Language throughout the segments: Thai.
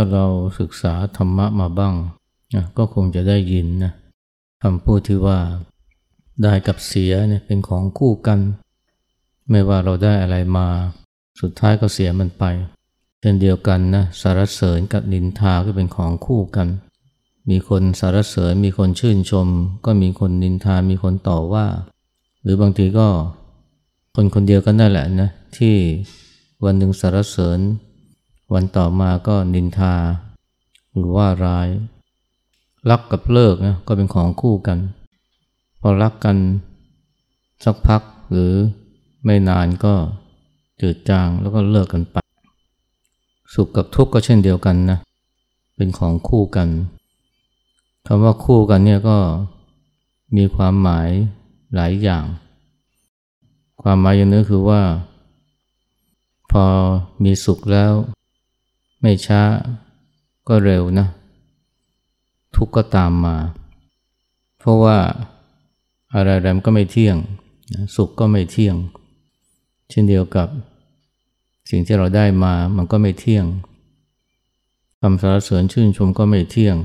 ถ้าเราศึกษาธรรมะมาบ้างนะก็คงจะได้ยินนะคำพูดที่ว่าได้กับเสียเนี่ยเป็นของคู่กัน ไม่ว่าเราได้อะไรมา สุดท้ายก็เสียมันไป เช่นเดียวกันนะสารเสริญกับนินทาก็เป็นของคู่กัน มีคนสารเสริญมีคนชื่นชม ก็มีคนนินทามีคนต่อว่า หรือบางทีก็คนคนเดียวกันนั่นแหละนะที่วันหนึ่งสารเสริญ วันต่อมาก็นินทา หรือว่าร้าย รักกับเลิกนะก็เป็นของคู่กัน พอรักกันสักพักหรือไม่นานก็จืดจางแล้วก็เลิกกันไป สุขกับทุกข์ก็เช่นเดียวกันนะ เป็นของคู่กันคำว่าคู่กันเนี่ยก็มีความหมายหลายอย่าง ความหมายอย่างนึงคือว่า พอมีสุขแล้ว ไม่ช้าก็เร็วนะ ทุกข์ก็ตามมา เพราะว่าอะไรๆมันก็ไม่เที่ยง สุขก็ไม่เที่ยง เช่นเดียวกับสิ่งที่เราได้มามันก็ไม่เที่ยงคำสรรเสริญชื่นชมก็ไม่เที่ยง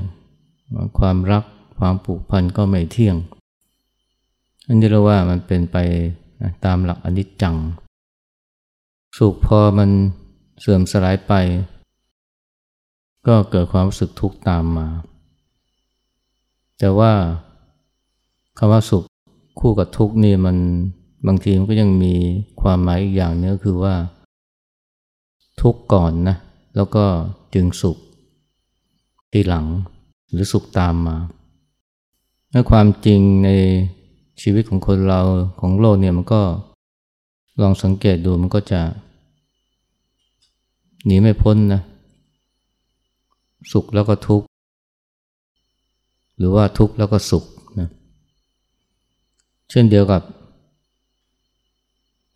ความรักความผูกพันก็ไม่เที่ยง อันนี้เราว่ามันเป็นไปตามหลักอนิจจัง สุขพอมันเสื่อมสลายไป ก็เกิดความรู้สึกทุกข์ตามมา แต่ว่าคำว่าสุขคู่กับทุกข์นี่มันบางทีมันก็ยังมีความหมายอีกอย่างนึงก็คือว่า ทุกข์ก่อนนะแล้วก็จึงสุขทีหลังหรือสุขตามมาถ้าความจริงในชีวิตของคนเราของโลกเนี่ยมันก็ลองสังเกตดูมันก็จะ หนีไม่พ้นนะ สุขแล้วก็ทุกข์ หรือว่าทุกข์แล้วก็สุขนะเช่นเดียวกับ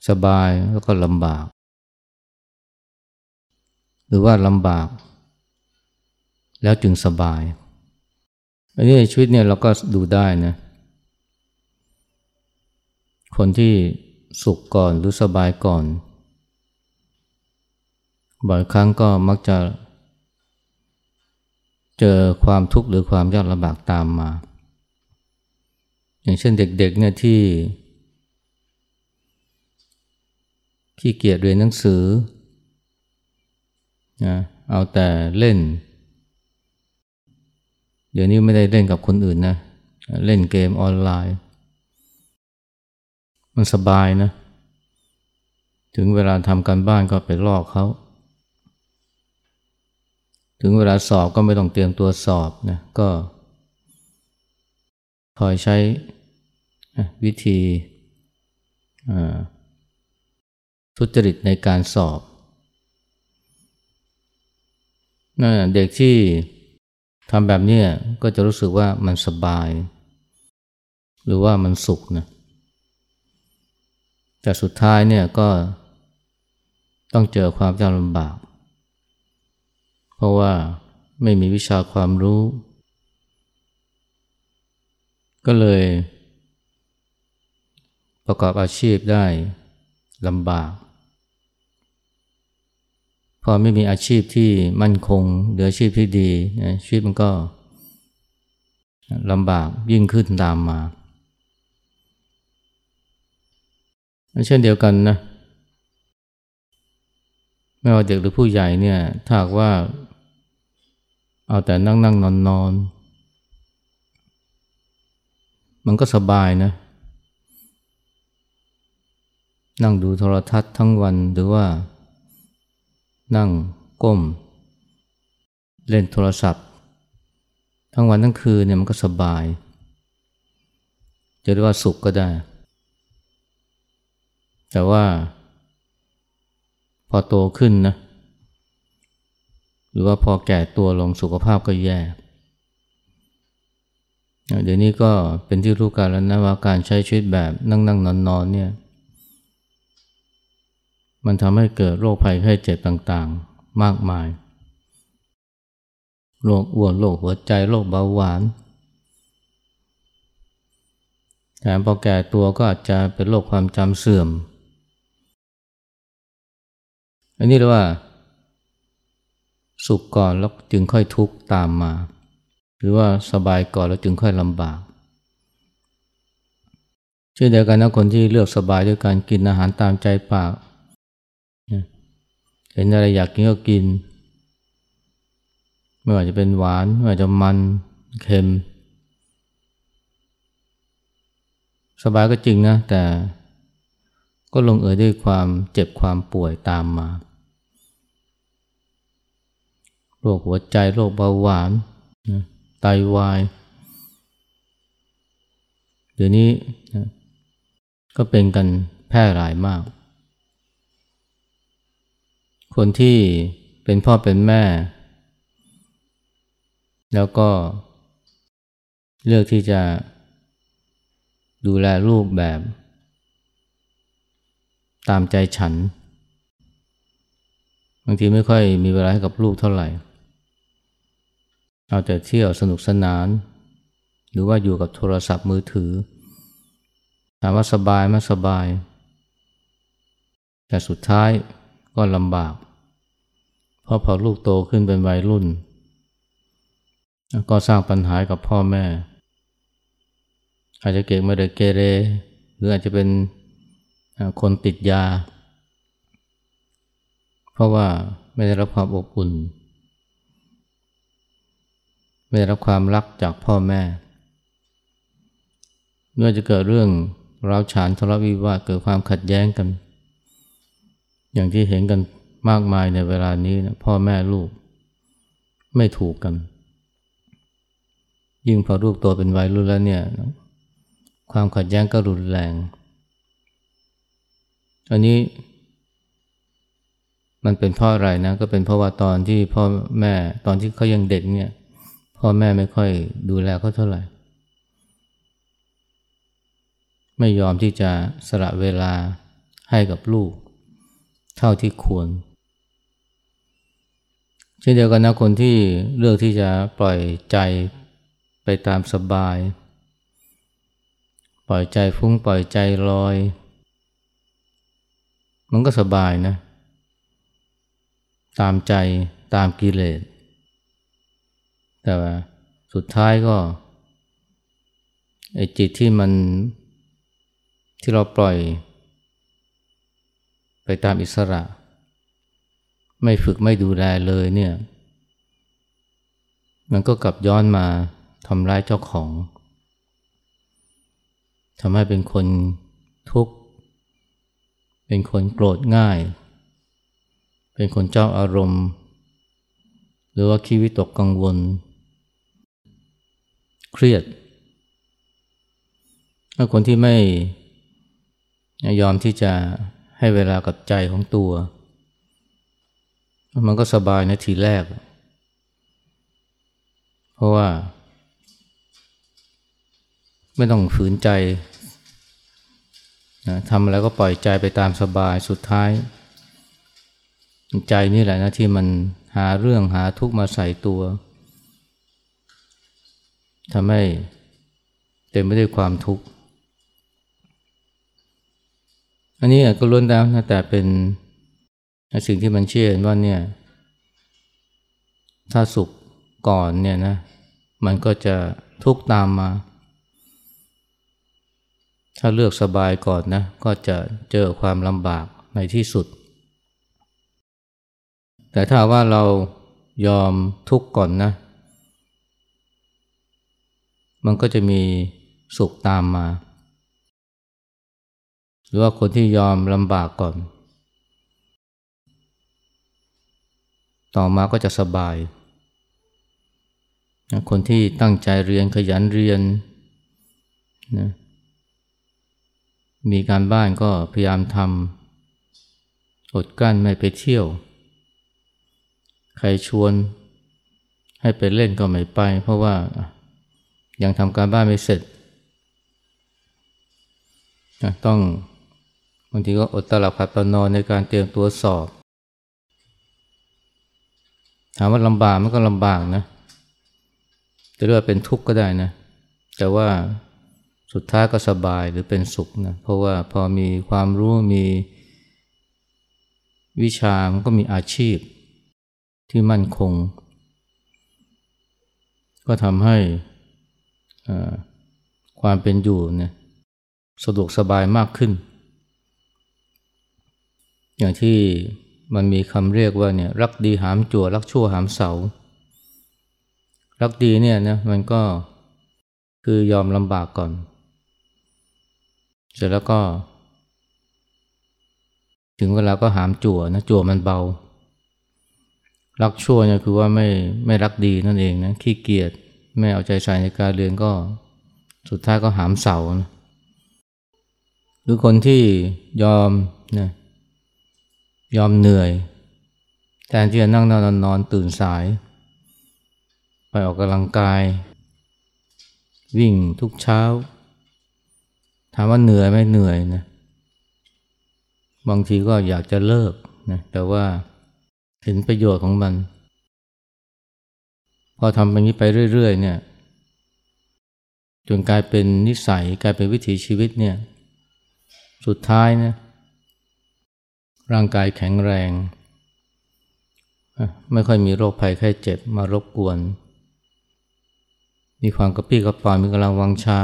สบายแล้วก็ลำบาก หรือว่าลำบาก แล้วจึงสบาย อันนี้ในชีวิตเนี่ยเราก็ดูได้นะ คนที่สุขก่อนหรือสบายก่อน บ่อยครั้งก็มักจะ เจอความทุกข์หรือความยากลำบากตามมา อย่างเช่นเด็กๆเนี่ยที่ขี้เกียจเรียนหนังสือนะเอาแต่เล่น เดี๋ยวนี้ไม่ได้เล่นกับคนอื่นนะ เล่นเกมออนไลน์ มันสบายนะ ถึงเวลาทำการบ้านก็ไปลอกเขา ถึงเวลาสอบก็ไม่ต้องเตรียมตัวสอบนะก็คอยใช้วิธีทุจริตในการสอบนั่นเด็กที่ทำแบบนี้ก็จะรู้สึกว่ามันสบาย หรือว่ามันสุขนะแต่สุดท้ายเนี่ยก็ต้องเจอความยากลำบาก เพราะว่าไม่มีวิชาความรู้ ก็เลย ประกอบอาชีพได้ลำบาก พอไม่มีอาชีพที่มั่นคงหรืออาชีพที่ดีนะชีวิตมันก็ลำบากยิ่งขึ้นตามมา เช่นเดียวกันนะ ไม่ว่าเด็กหรือผู้ใหญ่เนี่ยถ้าว่า เอาแต่นั่งนั่งนอนนอนมันก็สบายนะ นั่งดูโทรทัศน์ทั้งวันหรือว่า นั่งก้ม เล่นโทรศัพท์ ทั้งวันทั้งคืนเนี่ยมันก็สบาย จะเรียกว่าสุขก็ได้ แต่ว่า พอโตขึ้นนะ หรือว่าพอแก่ตัวลงสุขภาพก็แย่ เดี๋ยวนี้ก็เป็นที่รู้กันแล้วนะว่าการใช้ชีวิตแบบนั่งนั่งนอนนอนเนี่ย มันทำให้เกิดโรคภัยไข้เจ็บต่างๆ มากมาย โรคอ้วนโรคหัวใจโรคเบาหวานแถมพอแก่ตัวก็อาจจะเป็นโรคความจำเสื่อม อันนี้เรียกว่า สุขก่อนแล้วจึงค่อยทุกข์ตามมา หรือว่าสบายก่อนแล้วจึงค่อยลำบากเช่นเดียวกันนะคนที่เลือกสบายด้วยการกินอาหารตามใจปากเห็นอะไรอยากกินก็กิน ไม่ว่าจะเป็นหวาน ไม่ว่าจะมันเค็ม สบายก็จริงนะ แต่ก็ลงเอยด้วยความเจ็บความป่วยตามมา โรคหัวใจโรคเบาหวานไตาวาย เดี๋ยวนี้ก็เป็นกันแพร่หลายมาก คนที่เป็นพ่อเป็นแม่ แล้วก็เลือกที่จะดูแลลูกแบบ ตามใจฉัน บางทีไม่ค่อยมีเวลาให้กับลูกเท่าไหร่ เอาแต่เที่ยวสนุกสนาน หรือว่าอยู่กับโทรศัพท์มือถือ ถามว่าสบายไหมสบาย แต่สุดท้ายก็ลำบาก เพราะพอลูกโตขึ้นเป็นวัยรุ่น ก็สร้างปัญหากับพ่อแม่ อาจจะเก่งไม่ได้เกเร หรืออาจจะเป็นคนติดยา เพราะว่าไม่ได้รับความอบอุ่น ไม่ได้รับความรักจากพ่อแม่ เมื่อจะเกิดเรื่องร้าวฉานทะเลาะวิวาทเกิดความขัดแย้งกัน อย่างที่เห็นกันมากมายในเวลานี้นะพ่อแม่ลูก ไม่ถูกกัน ยิ่งพอลูกโตเป็นวัยรุ่นแล้วเนี่ย ความขัดแย้งก็รุนแรง อันนี้มันเป็นเพราะอะไรนะก็เป็นเพราะว่าตอนที่พ่อแม่ตอนที่เขายังเด็กเนี่ย พ่อแม่ไม่ค่อยดูแลเขาเท่าไหร่ ไม่ยอมที่จะสละเวลาให้กับลูก เท่าที่ควร เช่นเดียวกันนะคนที่เลือกที่จะปล่อยใจไปตามสบาย ปล่อยใจฟุ้งปล่อยใจลอย มันก็สบายนะ ตามใจตามกิเลส แต่ว่าสุดท้ายก็ไอ้จิตที่มันที่เราปล่อย ไปตามอิสระ ไม่ฝึกไม่ดูแลเลยเนี่ย มันก็กลับย้อนมาทำร้ายเจ้าของทำให้เป็นคนทุกข์ เป็นคนโกรธง่าย เป็นคนเจ้าอารมณ์ หรือว่าคิดวิตกกังวล เครียดถ้าคนที่ไม่ยอมที่จะให้เวลากับใจของตัว มันก็สบายนะทีแรก เพราะว่า ไม่ต้องฝืนใจนะทำอะไรก็ปล่อยใจไปตามสบายสุดท้าย ใจนี่แหละนะที่มันหาเรื่องหาทุกข์มาใส่ตัว ทำให้เต็มไปด้วยความทุกข์ อันนี้ก็ล้วนแล้วนะแต่เป็นสิ่งที่มันเชื่อว่าเนี่ยถ้าสุขก่อนเนี่ยนะมันก็จะทุกข์ตามมา ถ้าเลือกสบายก่อนนะก็จะเจอความลำบากในที่สุด แต่ถ้าว่าเรายอมทุกข์ก่อนนะ มันก็จะมีสุขตามมา หรือว่าคนที่ยอมลำบากก่อน ต่อมาก็จะสบาย คนที่ตั้งใจเรียนขยันเรียนนะมีการบ้านก็พยายามทำอดกั้นไม่ไปเที่ยว ใครชวนให้ไปเล่นก็ไม่ไป เพราะว่า ยังทำการบ้านไม่เสร็จ ต้องบางทีก็อดตลับขับตอนอนในการเตรียมตัวสอบ ถามว่าลำบากมันก็ลำบากนะ จะเรียกว่าเป็นทุกข์ก็ได้นะ แต่ว่าสุดท้ายก็สบายหรือเป็นสุขนะ เพราะว่าพอมีความรู้มีวิชา มันก็มีอาชีพที่มั่นคง ก็ทำให้ ความเป็นอยู่เนี่ยสะดวกสบายมากขึ้น อย่างที่มันมีคำเรียกว่าเนี่ยรักดีหามจั่วรักชั่วหามเสา รักดีเนี่ยนะมันก็คือยอมลำบากก่อน เสร็จแล้วก็ ถึงเวลาก็หามจั่วนะจั่วมันเบา รักชั่วเนี่ยคือว่าไม่ไม่รักดีนั่นเองนะขี้เกียจ ไม่เอาใจใส่ในการเรียนก็สุดท้ายก็หามเสานะหรือคนที่ยอมนะยอมเหนื่อยแทนที่จะนั่งนอนนอนตื่นสาย ไปออกกำลังกาย วิ่งทุกเช้า ถามว่าเหนื่อยไหมเหนื่อยนะบางทีก็อยากจะเลิกนะแต่ว่าเห็นประโยชน์ของมัน พอทำแบบนี้ไปเรื่อยๆเนี่ยจนกลายเป็นนิสัยกลายเป็นวิถีชีวิตเนี่ยสุดท้ายนะร่างกายแข็งแรง ไม่ค่อยมีโรคภัยไข้เจ็บมารบกวน มีความกระปี้กระป๋อยมีกำลังวังชา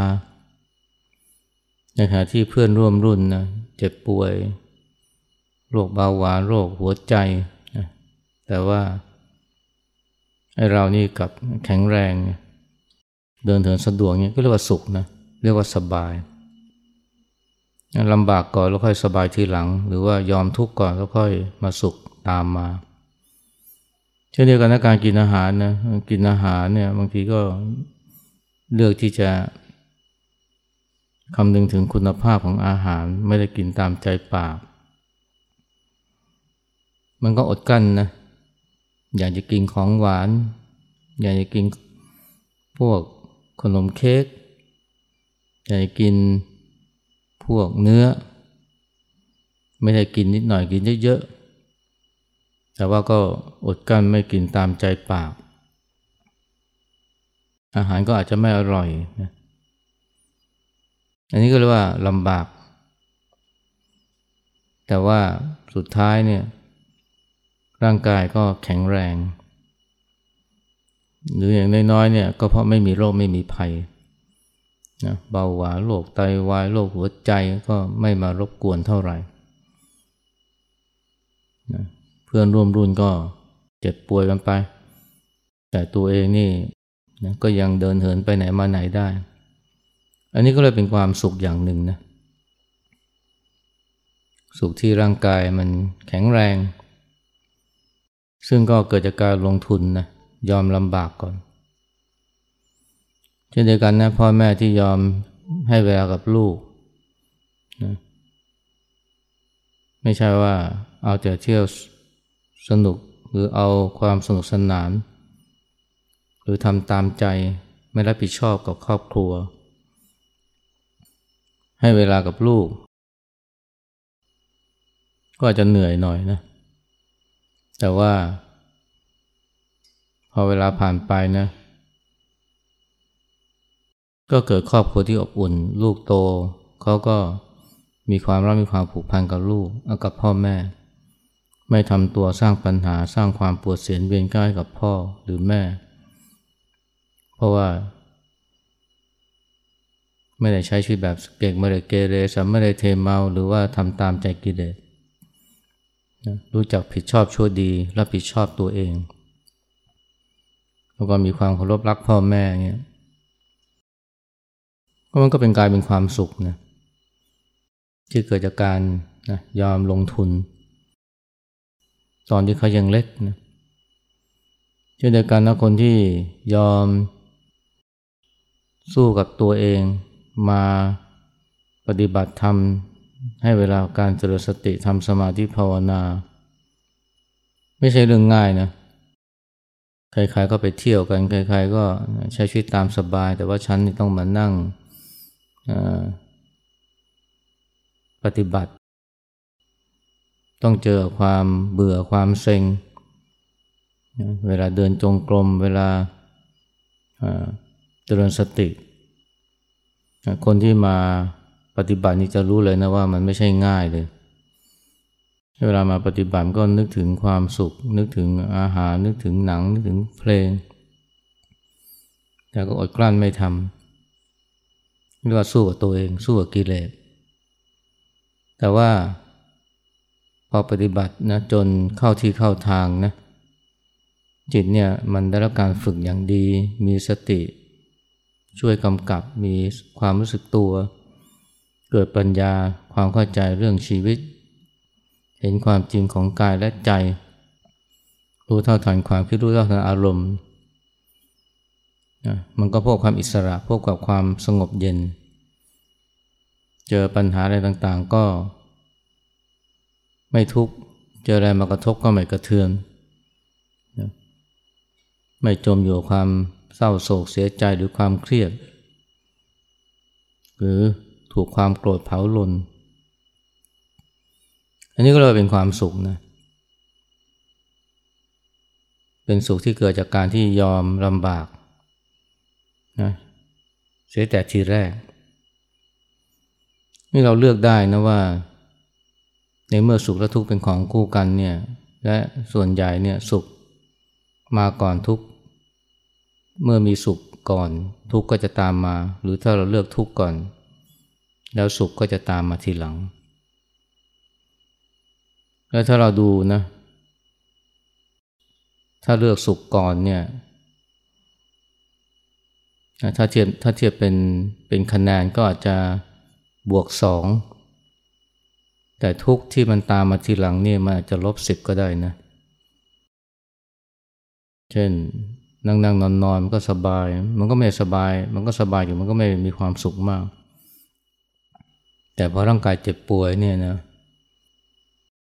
ในขณะที่เพื่อนร่วมรุ่นนะเจ็บป่วย โรคเบาหวานโรคหัวใจ แต่ว่า ไอเรานี่กับแข็งแรง เดินเถินสะดวกเนี่ยก็เรียกว่าสุขนะเรียกว่าสบายลำบากก่อนแล้วค่อยสบายทีหลัง หรือว่ายอมทุกข์ก่อนแล้วค่อยมาสุขตามมา เช่นเดียวกันในการกินอาหารนะกินอาหารเนี่ยบางทีก็เลือกที่จะคำนึงถึงคุณภาพของอาหารไม่ได้กินตามใจปาก มันก็อดกั้นนะ อยากจะกินของหวาน อยากจะกินพวกขนมเค้กอยากจะกินพวกเนื้อ ไม่ได้กินนิดหน่อยกินเยอะๆแต่ว่าก็อดกั้นไม่กินตามใจปาก อาหารก็อาจจะไม่อร่อยนะอันนี้ก็เรียกว่าลำบาก แต่ว่าสุดท้ายเนี่ย ร่างกายก็แข็งแรง หรืออย่างน้อยๆเนี่ยก็เพราะไม่มีโรคไม่มีภัยนะเบาหวานโรคไตวายโรคหัวใจก็ไม่มารบกวนเท่าไหร่นะเพื่อนร่วมรุ่นก็เจ็บป่วยกันไป แต่ตัวเองนี่นะก็ยังเดินเหินไปไหนมาไหนได้ อันนี้ก็เลยเป็นความสุขอย่างหนึ่งนะ สุขที่ร่างกายมันแข็งแรง ซึ่งก็เกิดจากการลงทุนนะยอมลำบากก่อนเช่นเดียวกันนะพ่อแม่ที่ยอมให้เวลากับลูกนะไม่ใช่ว่าเอาแต่เที่ยวสนุกหรือเอาความสนุกสนาน หรือทำตามใจไม่รับผิดชอบกับครอบครัว ให้เวลากับลูก ก็อาจจะเหนื่อยหน่อยนะ แต่ว่า พอเวลาผ่านไปนะ ก็เกิดครอบครัวที่อบอุ่น ลูกโตเขาก็มีความรักมีความผูกพันกับลูกกับพ่อแม่ ไม่ทำตัวสร้างปัญหาสร้างความปวดเสียนเวียนก้ายกับพ่อหรือแม่ เพราะว่า ไม่ได้ใช้ชีวิตแบบเก่งไม่ได้เกเรสไม่ได้เทเมาหรือว่าทำตามใจกิเลส รู้จักผิดชอบชั่วดี รับผิดชอบตัวเอง แล้วก็มีความเคารพรักพ่อแม่เงี้ยก็มันก็เป็นกลายเป็นความสุขนะที่เกิดจากการนะยอมลงทุน ตอนที่เขายังเล็กนะเช่นเดียวกันนะคนที่ยอมสู้กับตัวเองมาปฏิบัติธรรม ให้เวลาการเจริญสติทำสมาธิภาวนา ไม่ใช่เรื่องง่ายนะใครๆก็ไปเที่ยวกันใครๆก็ใช้ชีวิตตามสบาย แต่ว่าฉันนี่ต้องมานั่งปฏิบัติ ต้องเจอความเบื่อความเซ็ง เวลาเดินจงกรมเวลาเจริญสติ คนที่มา ปฏิบัตินี่จะรู้เลยนะว่ามันไม่ใช่ง่ายเลย เวลามาปฏิบัติก็นึกถึงความสุข นึกถึงอาหาร นึกถึงหนัง นึกถึงเพลง แต่ก็อดกลั้นไม่ทำเรียกว่าสู้กับตัวเอง สู้กับกิเลส แต่ว่าพอปฏิบัตินะจนเข้าที่เข้าทางนะจิตเนี่ยมันได้รับการฝึกอย่างดี มีสติ ช่วยกำกับมีความรู้สึกตัว เกิดปัญญาความเข้าใจเรื่องชีวิต เห็นความจริงของกายและใจ รู้เท่าทันความคิดรู้เท่าทันอารมณ์นะมันก็พบความอิสระพบกับความสงบเย็น เจอปัญหาอะไรต่างๆก็ ไม่ทุกข์เจออะไรมากระทบก็ไม่กระเทือนนะไม่จมอยู่ความเศร้าโศกเสียใจหรือความเครียด หรือ ถูกความโกรธเผาลน อันนี้ก็เลยเป็นความสุขนะ เป็นสุขที่เกิดจากการที่ยอมลำบากนะเสียแต่ทีแรก นี่เราเลือกได้นะว่า ในเมื่อสุขและทุกข์เป็นของคู่กันเนี่ยและส่วนใหญ่เนี่ยสุขมาก่อนทุกข์ เมื่อมีสุขก่อนทุกข์ก็จะตามมา หรือถ้าเราเลือกทุกข์ก่อน แล้วสุขก็จะตามมาทีหลัง แล้วถ้าเราดูนะ ถ้าเลือกสุกก่อนเนี่ย ถ้าเทียบถ้าเทียบเป็นเป็นคะแนนก็อาจจะบวกสอง แต่ทุกที่มันตามมาทีหลังเนี่ยมันอาจจะลบสิบก็ได้นะ เช่นนั่งนั่งนอนนอนมันก็สบาย มันก็ไม่สบาย มันก็สบายอยู่มันก็ไม่มีความสุขมาก แต่พอร่างกายเจ็บป่วยเนี่ยนะ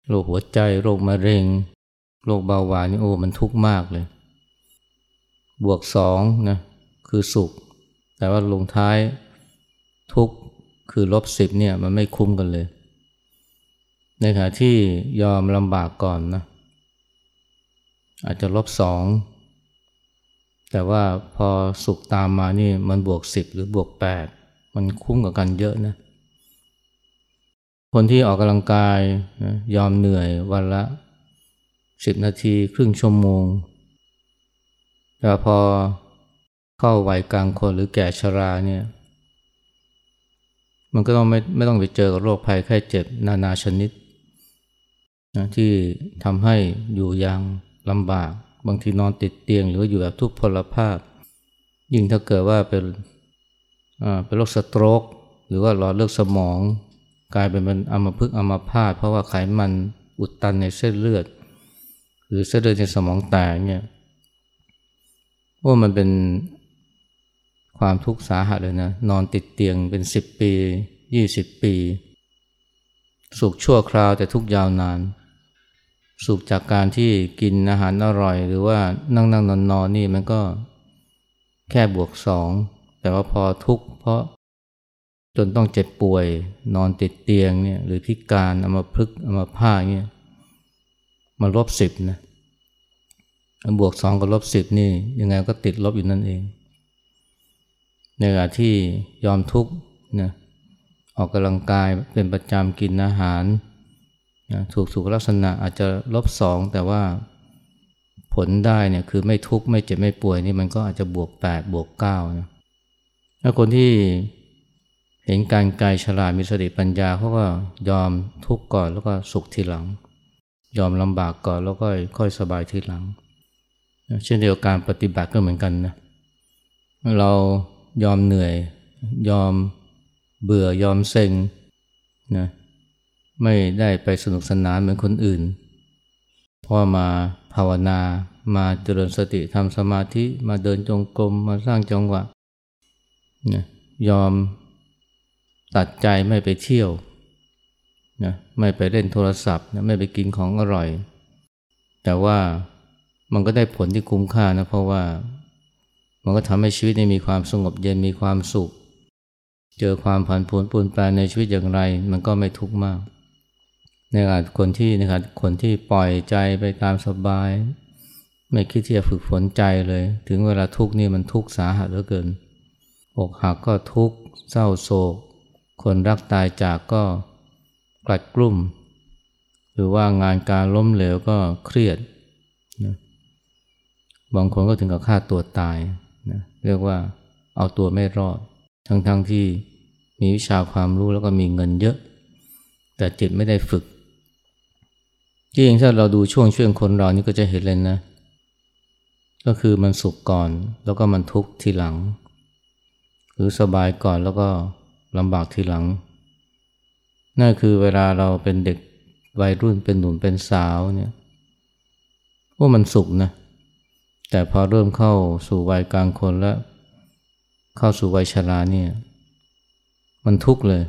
โรคหัวใจโรคมะเร็งโรคเบาหวานนี่โอ้มันทุกข์มากเลย บวกสองนะคือสุข แต่ว่าลงท้ายทุกข์คือลบสิบเนี่ยมันไม่คุ้มกันเลย ในขณะที่ยอมลำบากก่อนนะอาจจะลบสองแต่ว่าพอสุขตามมานี่มันบวกสิบหรือบวกแปดมันคุ้มกับกันเยอะนะ คนที่ออกกำลังกายนะยอมเหนื่อยวันละสิบนาทีครึ่งชั่วโมง แต่พอเข้าวัยกลางคนหรือแก่ชราเนี่ย มันก็ต้องไม่ไม่ต้องไปเจอกับโรคภัยไข้เจ็บนานาชนิดนะที่ทำให้อยู่อย่างลำบาก บางทีนอนติดเตียง หรืออยู่แบบทุกพลภาพ ยิ่งถ้าเกิดว่าเป็นเป็นโรคสโตรก หรือว่าหลอดเลือดสมอง กลายเป็นมันอัมพฤกษ์อัมพาตเพราะว่าไขมันอุดตันในเส้นเลือด หรือเส้นเลือดในสมองแตกเนี่ยว่ามันเป็นความทุกข์สาหัสเลยนะ นอนติดเตียงเป็นสิบปียี่สิบปี สุขชั่วคราวแต่ทุกยาวนาน สุขจากการที่กินอาหารอร่อย หรือว่านั่งนั่งนอนนอนนี่มันก็แค่บวกสองแต่ว่าพอทุกข์เพราะ จนต้องเจ็บป่วย นอนติดเตียงเนี่ยหรือพิการเอามาพึกเอามาผ้าเนี่ยมาลบสิบนะบวกสองกับลบสิบนี่ยังไงก็ติดลบอยู่นั่นเอง ในขณะที่ยอมทุกข์นะออกกำลังกายเป็นประจำกินอาหารนะถูกสุขลักษณะอาจจะลบสองแต่ว่าผลได้เนี่ยคือไม่ทุกข์ไม่เจ็บไม่ป่วยนี่มันก็อาจจะบวกแปดบวกเก้านะถ้าคนที่ เห็นการกายฉลาดมีสติปัญญาเขาก็ยอมทุกข์ก่อนแล้วก็สุขทีหลัง ยอมลำบากก่อนแล้วก็ค่อยสบายทีหลัง เช่นเดียวกันปฏิบัติก็เหมือนกันนะเรายอมเหนื่อย ยอมเบื่อยอมเซ็งนะไม่ได้ไปสนุกสนานเหมือนคนอื่นเพราะมาภาวนามาเจริญสติทำสมาธิมาเดินจงกรมมาสร้างจังหวะนะยอม ตัดใจไม่ไปเที่ยวนะไม่ไปเล่นโทรศัพท์นะไม่ไปกินของอร่อย แต่ว่ามันก็ได้ผลที่คุ้มค่านะเพราะว่ามันก็ทำให้ชีวิตมีความสงบเย็นมีความสุข เจอความผันผวนปูนแปลในชีวิตอย่างไร มันก็ไม่ทุกข์มาก ในขณะคนที่นะครับคนที่ปล่อยใจไปตามสบาย ไม่คิดที่จะฝึกฝนใจเลย ถึงเวลาทุกข์นี่มันทุกข์สาหัสเหลือเกินอกหักก็ทุกข์เศร้าโศก คนรักตายจากก็กลัดกลุ่ม หรือว่างานการล้มเหลวก็เครียดนะบางคนก็ถึงกับฆ่าตัวตายนะเรียกว่าเอาตัวไม่รอด ทั้งๆทที่มีวิชาความรู้แล้วก็มีเงินเยอะ แต่จิตไม่ได้ฝึกจริงถ้าเราดูช่วงช่วงคนเรานี่ก็จะเห็นเลยนะ ก็คือมันสุขก่อนแล้วก็มันทุกข์ทีหลัง หรือสบายก่อนแล้วก็ ลำบากทีหลัง นั่นคือเวลาเราเป็นเด็กวัยรุ่นเป็นหนุ่มเป็นสาวเนี่ยว่ามันสุขนะ แต่พอเริ่มเข้าสู่วัยกลางคนแล้ว เข้าสู่วัยชราเนี่ย มันทุกข์เลย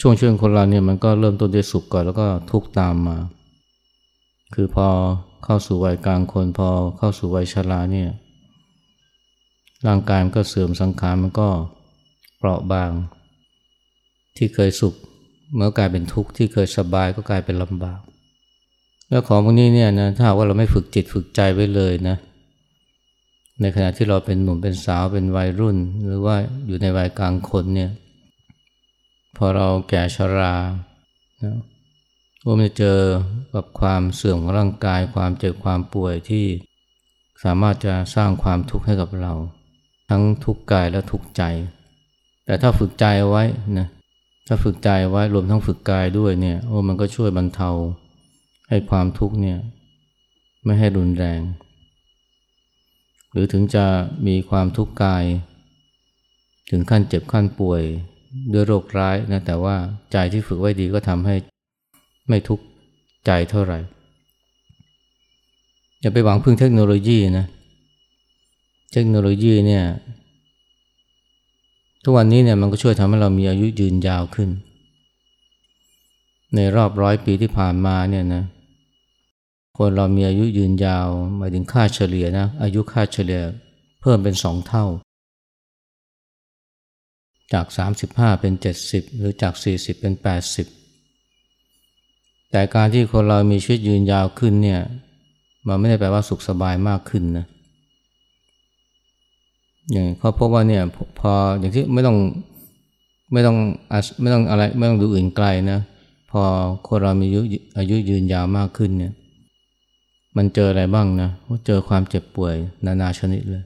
ช่วงช่วงคนเราเนี่ยมันก็เริ่มต้นด้วยสุขก่อนแล้วก็ทุกข์ตามมา คือพอเข้าสู่วัยกลางคนพอเข้าสู่วัยชราเนี่ย ร่างกายมันก็เสื่อมสังขารมันก็เเปราะบาง ที่เคยสุขเมื่อกลายเป็นทุกข์ที่เคยสบายก็กลายเป็นลำบาก แล้วของพวกนี้เนี่ยนะถ้าว่าเราไม่ฝึกจิตฝึกใจไว้เลยนะ ในขณะที่เราเป็นหนุ่มเป็นสาวเป็นวัยรุ่น หรือว่าอยู่ในวัยกลางคนเนี่ยพอเราแก่ชรานะว่ามันจะเจอกับความเสื่อมของร่างกายความเจ็บความป่วยที่สามารถจะสร้างความทุกข์ให้กับเรา ทั้งทุกข์กายและทุกข์ใจ แต่ถ้าฝึกใจไว้นะถ้าฝึกใจไว้รวมทั้งฝึกกายด้วยเนี่ยโอ้มันก็ช่วยบรรเทาให้ความทุกข์เนี่ยไม่ให้รุนแรง หรือถึงจะมีความทุกข์กาย ถึงขั้นเจ็บขั้นป่วยด้วยโรคร้ายนะแต่ว่าใจที่ฝึกไว้ดีก็ทำให้ไม่ทุกข์ใจเท่าไหร่ อย่าไปหวังพึ่งเทคโนโลยีนะเทคโนโลยีเนี่ย ทุกวันนี้เนี่ยมันก็ช่วยทำให้เรามีอายุยืนยาวขึ้น ในรอบร้อยปีที่ผ่านมาเนี่ยนะคนเรามีอายุยืนยาวหมายถึงค่าเฉลี่ยนะอายุค่าเฉลี่ยเพิ่มเป็นสองเท่า จาก 35 เป็น 70 หรือจาก 40 เป็น 80 แต่การที่คนเรามีชีวิตยืนยาวขึ้นเนี่ยมันไม่ได้แปลว่าสุขสบายมากขึ้นนะ อย่างเขาพบว่าเนี่ยพออย่างที่ไม่ต้องไม่ต้องไม่ต้องอะไรไม่ต้องดูอื่นไกลนะพอคนเรามีอายุอายุยืนยาวมากขึ้นเนี่ยมันเจออะไรบ้างนะเจอความเจ็บป่วยนานาชนิดเลย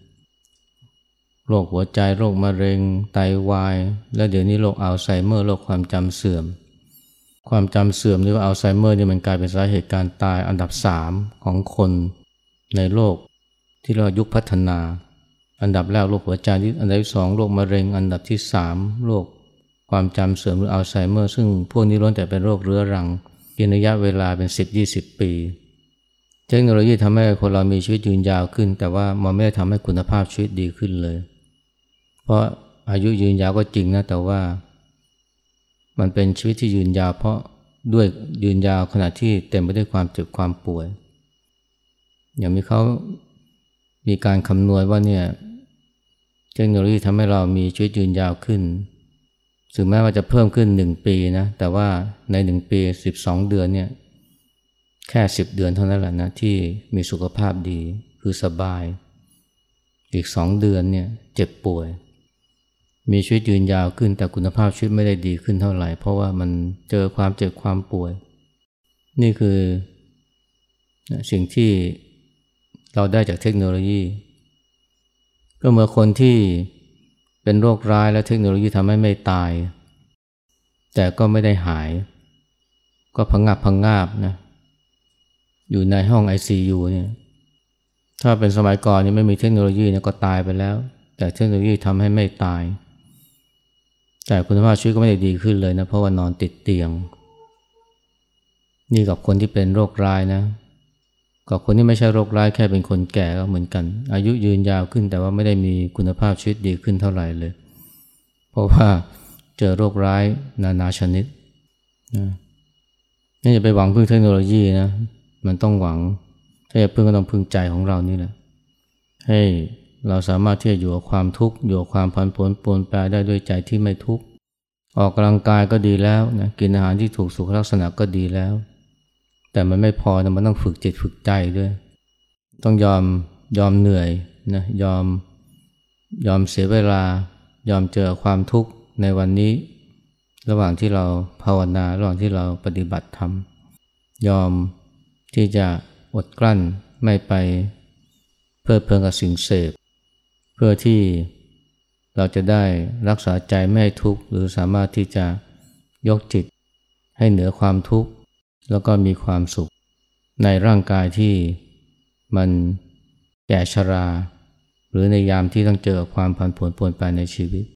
โรคหัวใจโรคมะเร็งไตาวาย และเดี๋ยวนี้โรคอัลไซเมอร์โรคความจำเสื่อม ความจำเสื่อมหรือว่าอัลไซเมอร์นี่มันกลายเป็นสาเหตุการตายอันดับสามของคนในโลกที่เรายุคพัฒนา อันดับแรกโรคหัวใจอันดับที่สองโรคมะเร็ง อันดับที่สามโรคความจำเสื่อมหรืออัลไซเมอร์ ซึ่งพวกนี้ล้วนแต่เป็นโรคเรื้อรังกินระยะเวลาเป็น 10-20 ปี เทคโนโลยีทำให้คนเรามีชีวิตยืนยาวขึ้น แต่ว่ามันไม่ได้ทำให้คุณภาพชีวิตดีขึ้นเลย เพราะอายุยืนยาวก็จริงนะแต่ว่า มันเป็นชีวิตที่ยืนยาว เพราะด้วยยืนยาวขณะที่เต็มไปด้วยความเจ็บความป่วย อย่างมีเขามีการคำนวณว่าเนี่ย เทคโนโลยีทำให้เรามีชีวิตยืนยาวขึ้น ถึงแม้ว่าจะเพิ่มขึ้นหนึ่งปีนะ แต่ว่าในหนึ่งปีสิบสองเดือนเนี่ย แค่สิบเดือนเท่านั้นแหละนะที่มีสุขภาพดีคือสบาย อีกสองเดือนเนี่ยเจ็บป่วย มีชีวิตยืนยาวขึ้น แต่คุณภาพชีวิตไม่ได้ดีขึ้นเท่าไหร่ เพราะว่ามันเจอความเจ็บความป่วย นี่คือสิ่งที่เราได้จากเทคโนโลยี ก็เมื่อคนที่เป็นโรคร้ายและเทคโนโลยีทำให้ไม่ตาย แต่ก็ไม่ได้หาย ก็พังงับพังงาบนะอยู่ในห้อง ICU เนี่ยถ้าเป็นสมัยก่อนนี่ไม่มีเทคโนโลยีเนี่ยก็ตายไปแล้ว แต่เทคโนโลยีทำให้ไม่ตาย แต่คุณภาพชีวิตก็ไม่ได้ดีขึ้นเลยนะเพราะว่านอนติดเตียง นี่กับคนที่เป็นโรคร้ายนะ กับคนที่ไม่ใช่โรคร้ายแค่เป็นคนแก่ก็เหมือนกัน อายุยืนยาวขึ้นแต่ว่าไม่ได้มีคุณภาพชีวิตดีขึ้นเท่าไหร่เลย เพราะว่าเจอโรคร้ายนานาชนิดนะนี่จะไปหวังพึ่งเทคโนโลยีนะมันต้องหวัง ถ้าจะพึ่งก็ต้องพึ่งใจของเรานี่แหละให้เราสามารถที่จะอยู่กับความทุกข์อยู่กับความพันผลปวนแปรได้ด้วยใจที่ไม่ทุกข์ออกกำลังกายก็ดีแล้วนะกินอาหารที่ถูกสุขลักษณะก็ดีแล้ว แต่มันไม่พอนะมันต้องฝึกจิตฝึกใจด้วย ต้องยอมยอมเหนื่อยนะยอมยอมเสียเวลา ยอมเจอความทุกข์ในวันนี้ ระหว่างที่เราภาวนาระหว่างที่เราปฏิบัติธรรมยอมที่จะอดกลั้นไม่ไปเพื่อเพลิงกับสิ่งเสพ เพื่อที่เราจะได้รักษาใจไม่ให้ทุกข์หรือสามารถที่จะยกจิตให้เหนือความทุกข์ แล้วก็มีความสุข ในร่างกายที่มันแก่ชรา หรือในยามที่ต้องเจอความผันผวนปวนไปในชีวิต